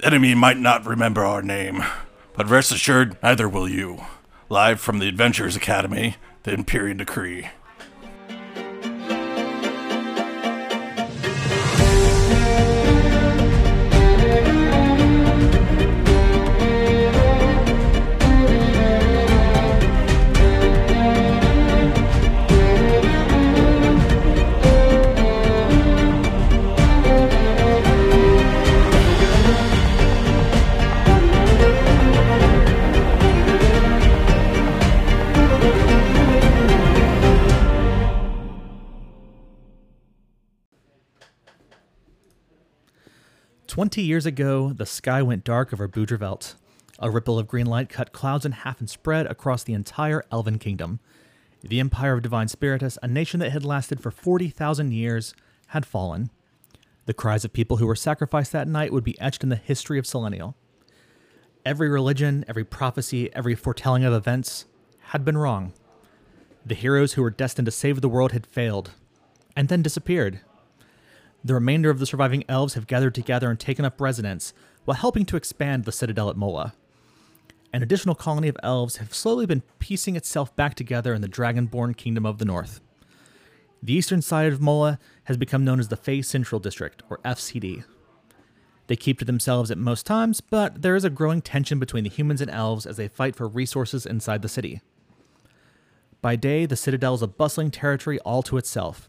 The enemy might not remember our name, but rest assured, neither will you. Live from the Adventures Academy, the Empyrean Decree. Twenty years ago, the sky went dark over Boudrevelt. A ripple of green light cut clouds in half and spread across the entire Elven kingdom. The Empire of Divine Spiritus, a nation that had lasted for 40,000 years, had fallen. The cries of people who were sacrificed that night would be etched in the history of Selenial. Every religion, every prophecy, every foretelling of events had been wrong. The heroes who were destined to save the world had failed, and then disappeared. The remainder of the surviving elves have gathered together and taken up residence while helping to expand the citadel at Mola. An additional colony of elves have slowly been piecing itself back together in the Dragonborn Kingdom of the North. The eastern side of Mola has become known as the Fey Central District, or FCD. They keep to themselves at most times, but there is a growing tension between the humans and elves as they fight for resources inside the city. By day, the citadel is a bustling territory all to itself,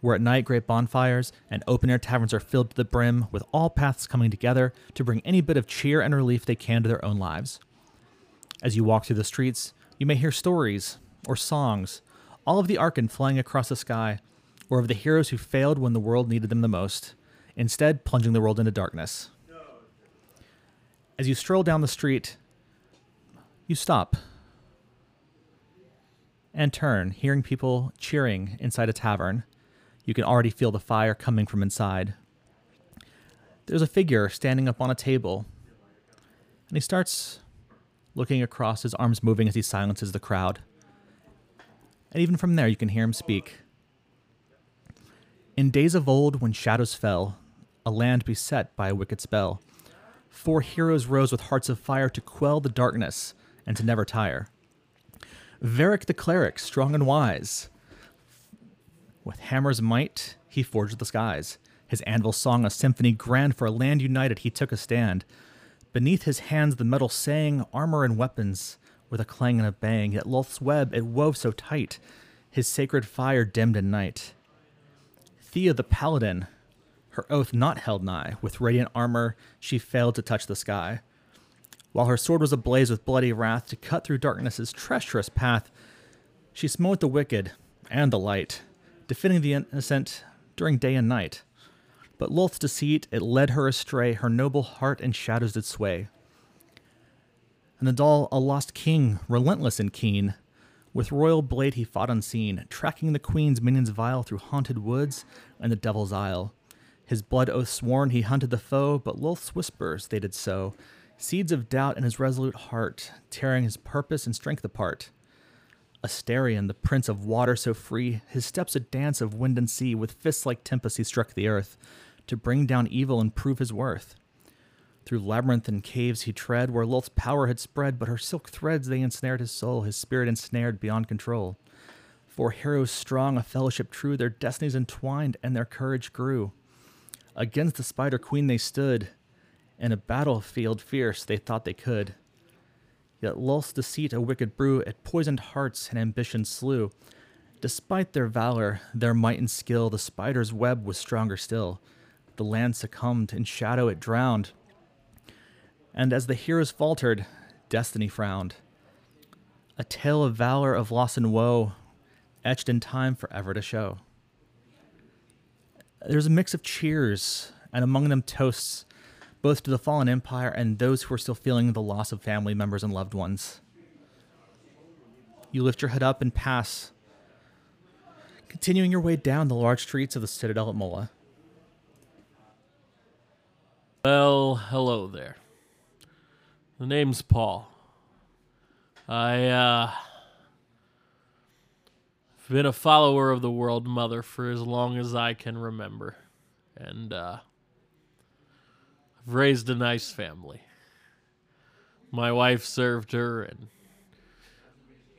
where at night great bonfires and open air taverns are filled to the brim, with all paths coming together to bring any bit of cheer and relief they can to their own lives. As you walk through the streets, you may hear stories or songs, all of the Arkan flying across the sky, or of the heroes who failed when the world needed them the most, instead plunging the world into darkness. As you stroll down the street, you stop and turn, hearing people cheering inside a tavern. You can already feel the fire coming from inside. There's a figure standing up on a table, and he starts looking across, his arms moving as he silences the crowd. And even from there, you can hear him speak. In days of old, when shadows fell, a land beset by a wicked spell, four heroes rose with hearts of fire to quell the darkness and to never tire. Varric the cleric, strong and wise, with hammer's might, he forged the skies. His anvil song a symphony grand for a land united, he took a stand. Beneath his hands the metal sang, armor and weapons, with a clang and a bang. Yet Lolth's web it wove so tight, his sacred fire dimmed in night. Thea the paladin, her oath not held nigh, with radiant armor she failed to touch the sky. While her sword was ablaze with bloody wrath to cut through darkness's treacherous path, she smote the wicked and the light, defending the innocent during day and night. But Lolth's deceit, it led her astray, her noble heart in shadows did sway. And Adal, a lost king, relentless and keen, with royal blade he fought unseen, tracking the queen's minions vile through haunted woods and the devil's isle. His blood oath sworn, he hunted the foe, but Lolth's whispers they did sow, seeds of doubt in his resolute heart, tearing his purpose and strength apart. Astarion, the prince of water so free, his steps a dance of wind and sea, with fists like tempest he struck the earth, to bring down evil and prove his worth. Through labyrinth and caves he tread, where Lolth's power had spread, but her silk threads they ensnared his soul, his spirit ensnared beyond control. For heroes strong, a fellowship true, their destinies entwined, and their courage grew. Against the Spider Queen they stood, in a battlefield fierce they thought they could. Yet Lolth's deceit a wicked brew, it poisoned hearts and ambition slew. Despite their valor, their might and skill, the spider's web was stronger still. The land succumbed, in shadow it drowned. And as the heroes faltered, destiny frowned. A tale of valor, of loss and woe, etched in time forever to show. There's a mix of cheers, and among them toasts, both to the fallen empire and those who are still feeling the loss of family members and loved ones. You lift your head up and pass, continuing your way down the large streets of the citadel at Mola. Well, hello there. The name's Paul. I, uh, have been a follower of the World Mother for as long as I can remember. And, uh, Raised a nice family. My wife served her, and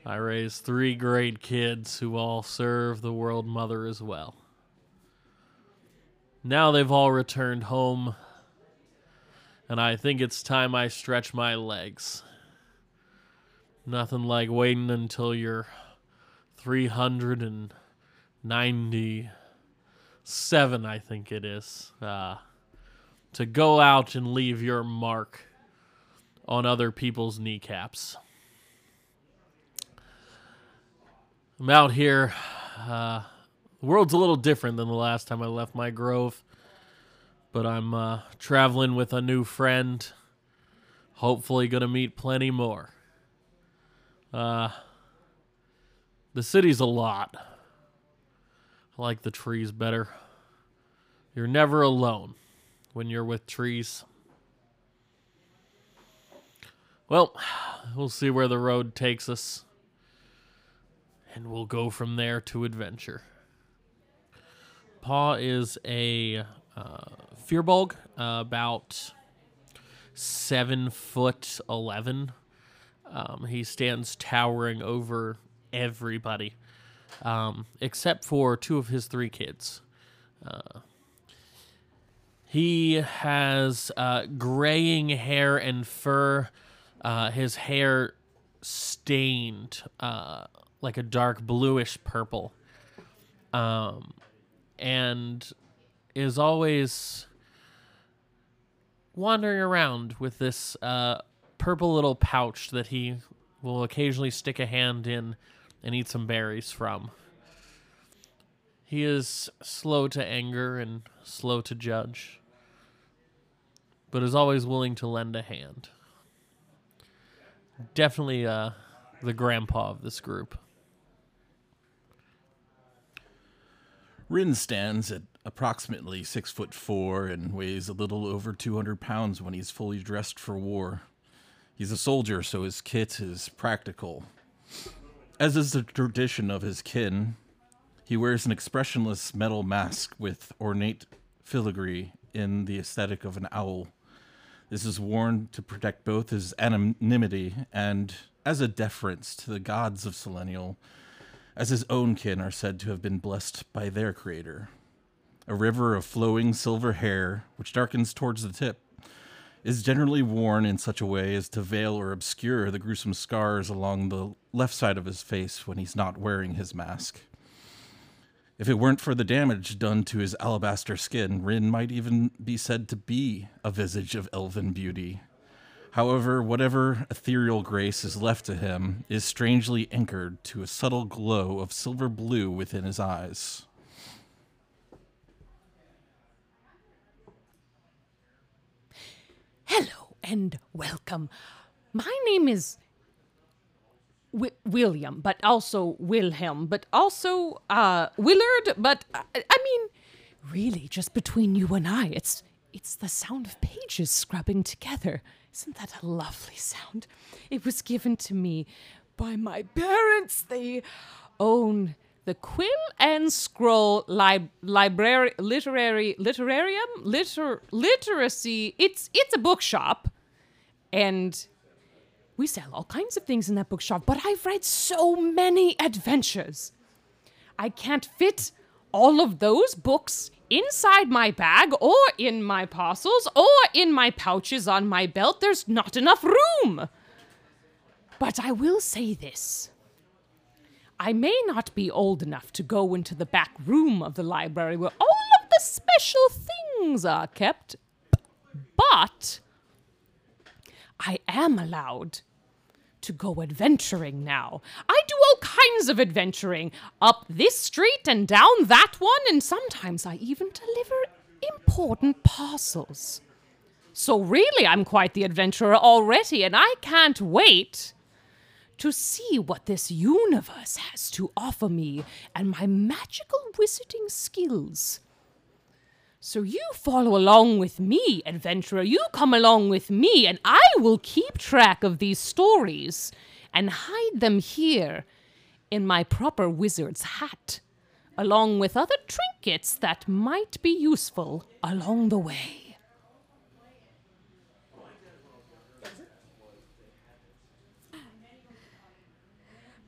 I raised three great kids who all serve the world mother as well. Now they've all returned home, and I think it's time I stretch my legs. Nothing like waiting until you're 397, I think it is, uh, to go out and leave your mark on other people's kneecaps. I'm out here. Uh, the world's a little different than the last time I left my grove, but I'm uh, traveling with a new friend. Hopefully, gonna meet plenty more. Uh, the city's a lot. I like the trees better. You're never alone when you're with trees. Well, we'll see where the road takes us. And we'll go from there to adventure. Paul is a uh, Firbolg, uh, about seven foot eleven. Um, he stands towering over everybody, um, except for two of his three kids. Uh, he has uh, graying hair and fur. Uh, his hair stained uh, like a dark bluish purple, um, and is always wandering around with this uh, purple little pouch that he will occasionally stick a hand in and eat some berries from. He is slow to anger and slow to judge, but is always willing to lend a hand. Definitely uh, the grandpa of this group. Rin stands at approximately six foot four and weighs a little over 200 pounds when he's fully dressed for war. He's a soldier, so his kit is practical. As is the tradition of his kin, he wears an expressionless metal mask with ornate filigree in the aesthetic of an owl. This is worn to protect both his anonymity and as a deference to the gods of Selenial, as his own kin are said to have been blessed by their creator. A river of flowing silver hair, which darkens towards the tip, is generally worn in such a way as to veil or obscure the gruesome scars along the left side of his face when he's not wearing his mask. If it weren't for the damage done to his alabaster skin, Rin might even be said to be a visage of elven beauty. However, whatever ethereal grace is left to him is strangely anchored to a subtle glow of silver blue within his eyes. Hello and welcome. My name is Wi- William, but also Wilhelm, but also uh, Willard. But uh, I mean, really, just between you and I, it's it's the sound of pages scrubbing together. Isn't that a lovely sound? It was given to me by my parents. They own the Quill and Scroll lib- library literary literarium liter literacy. It's it's a bookshop, and we sell all kinds of things in that bookshop. But I've read so many adventures. I can't fit all of those books inside my bag or in my parcels or in my pouches on my belt. There's not enough room. But I will say this. I may not be old enough to go into the back room of the library where all of the special things are kept, but I am allowed to go adventuring now. I do all kinds of adventuring up this street and down that one, and sometimes I even deliver important parcels. So, really, I'm quite the adventurer already, and I can't wait to see what this universe has to offer me and my magical wizarding skills. So you follow along with me, adventurer. You come along with me, and I will keep track of these stories and hide them here in my proper wizard's hat, along with other trinkets that might be useful along the way.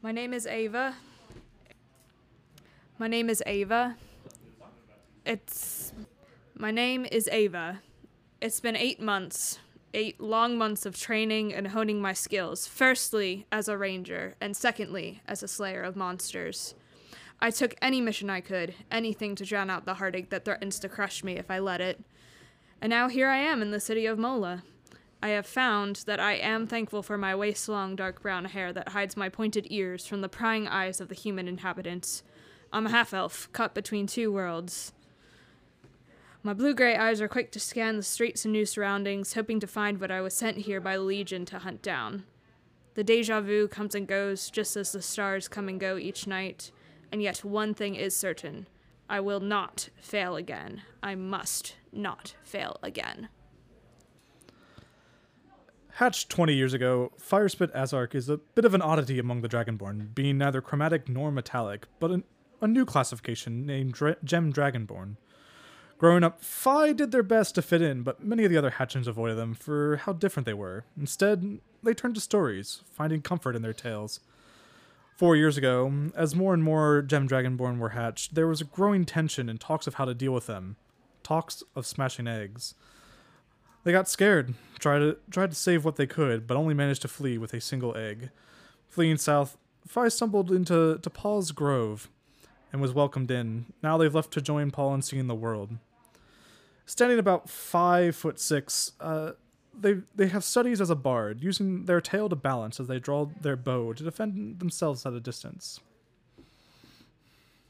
My name is Ava. My name is Ava. It's my name is Ava. It's been eight months. Eight long months of training and honing my skills. Firstly, as a ranger, and secondly, as a slayer of monsters. I took any mission I could, anything to drown out the heartache that threatens to crush me if I let it. And now here I am in the city of Mola. I have found that I am thankful for my waist long dark brown hair that hides my pointed ears from the prying eyes of the human inhabitants. I'm a half elf, caught between two worlds. My blue gray eyes are quick to scan the streets and new surroundings, hoping to find what I was sent here by the Legion to hunt down. The deja vu comes and goes just as the stars come and go each night, and yet one thing is certain I will not fail again. I must not fail again. Hatched 20 years ago, Firespit Azark is a bit of an oddity among the Dragonborn, being neither chromatic nor metallic, but an, a new classification named Dra- Gem Dragonborn. Growing up, Fi did their best to fit in, but many of the other hatchlings avoided them for how different they were. Instead, they turned to stories, finding comfort in their tales. Four years ago, as more and more Gem Dragonborn were hatched, there was a growing tension and talks of how to deal with them. Talks of smashing eggs. They got scared, tried to tried to save what they could, but only managed to flee with a single egg. Fleeing south, Fi stumbled into to Paul's Grove and was welcomed in. Now they've left to join Paul in seeing the world. Standing about five foot six, uh, they they have studies as a bard, using their tail to balance as they draw their bow to defend themselves at a distance.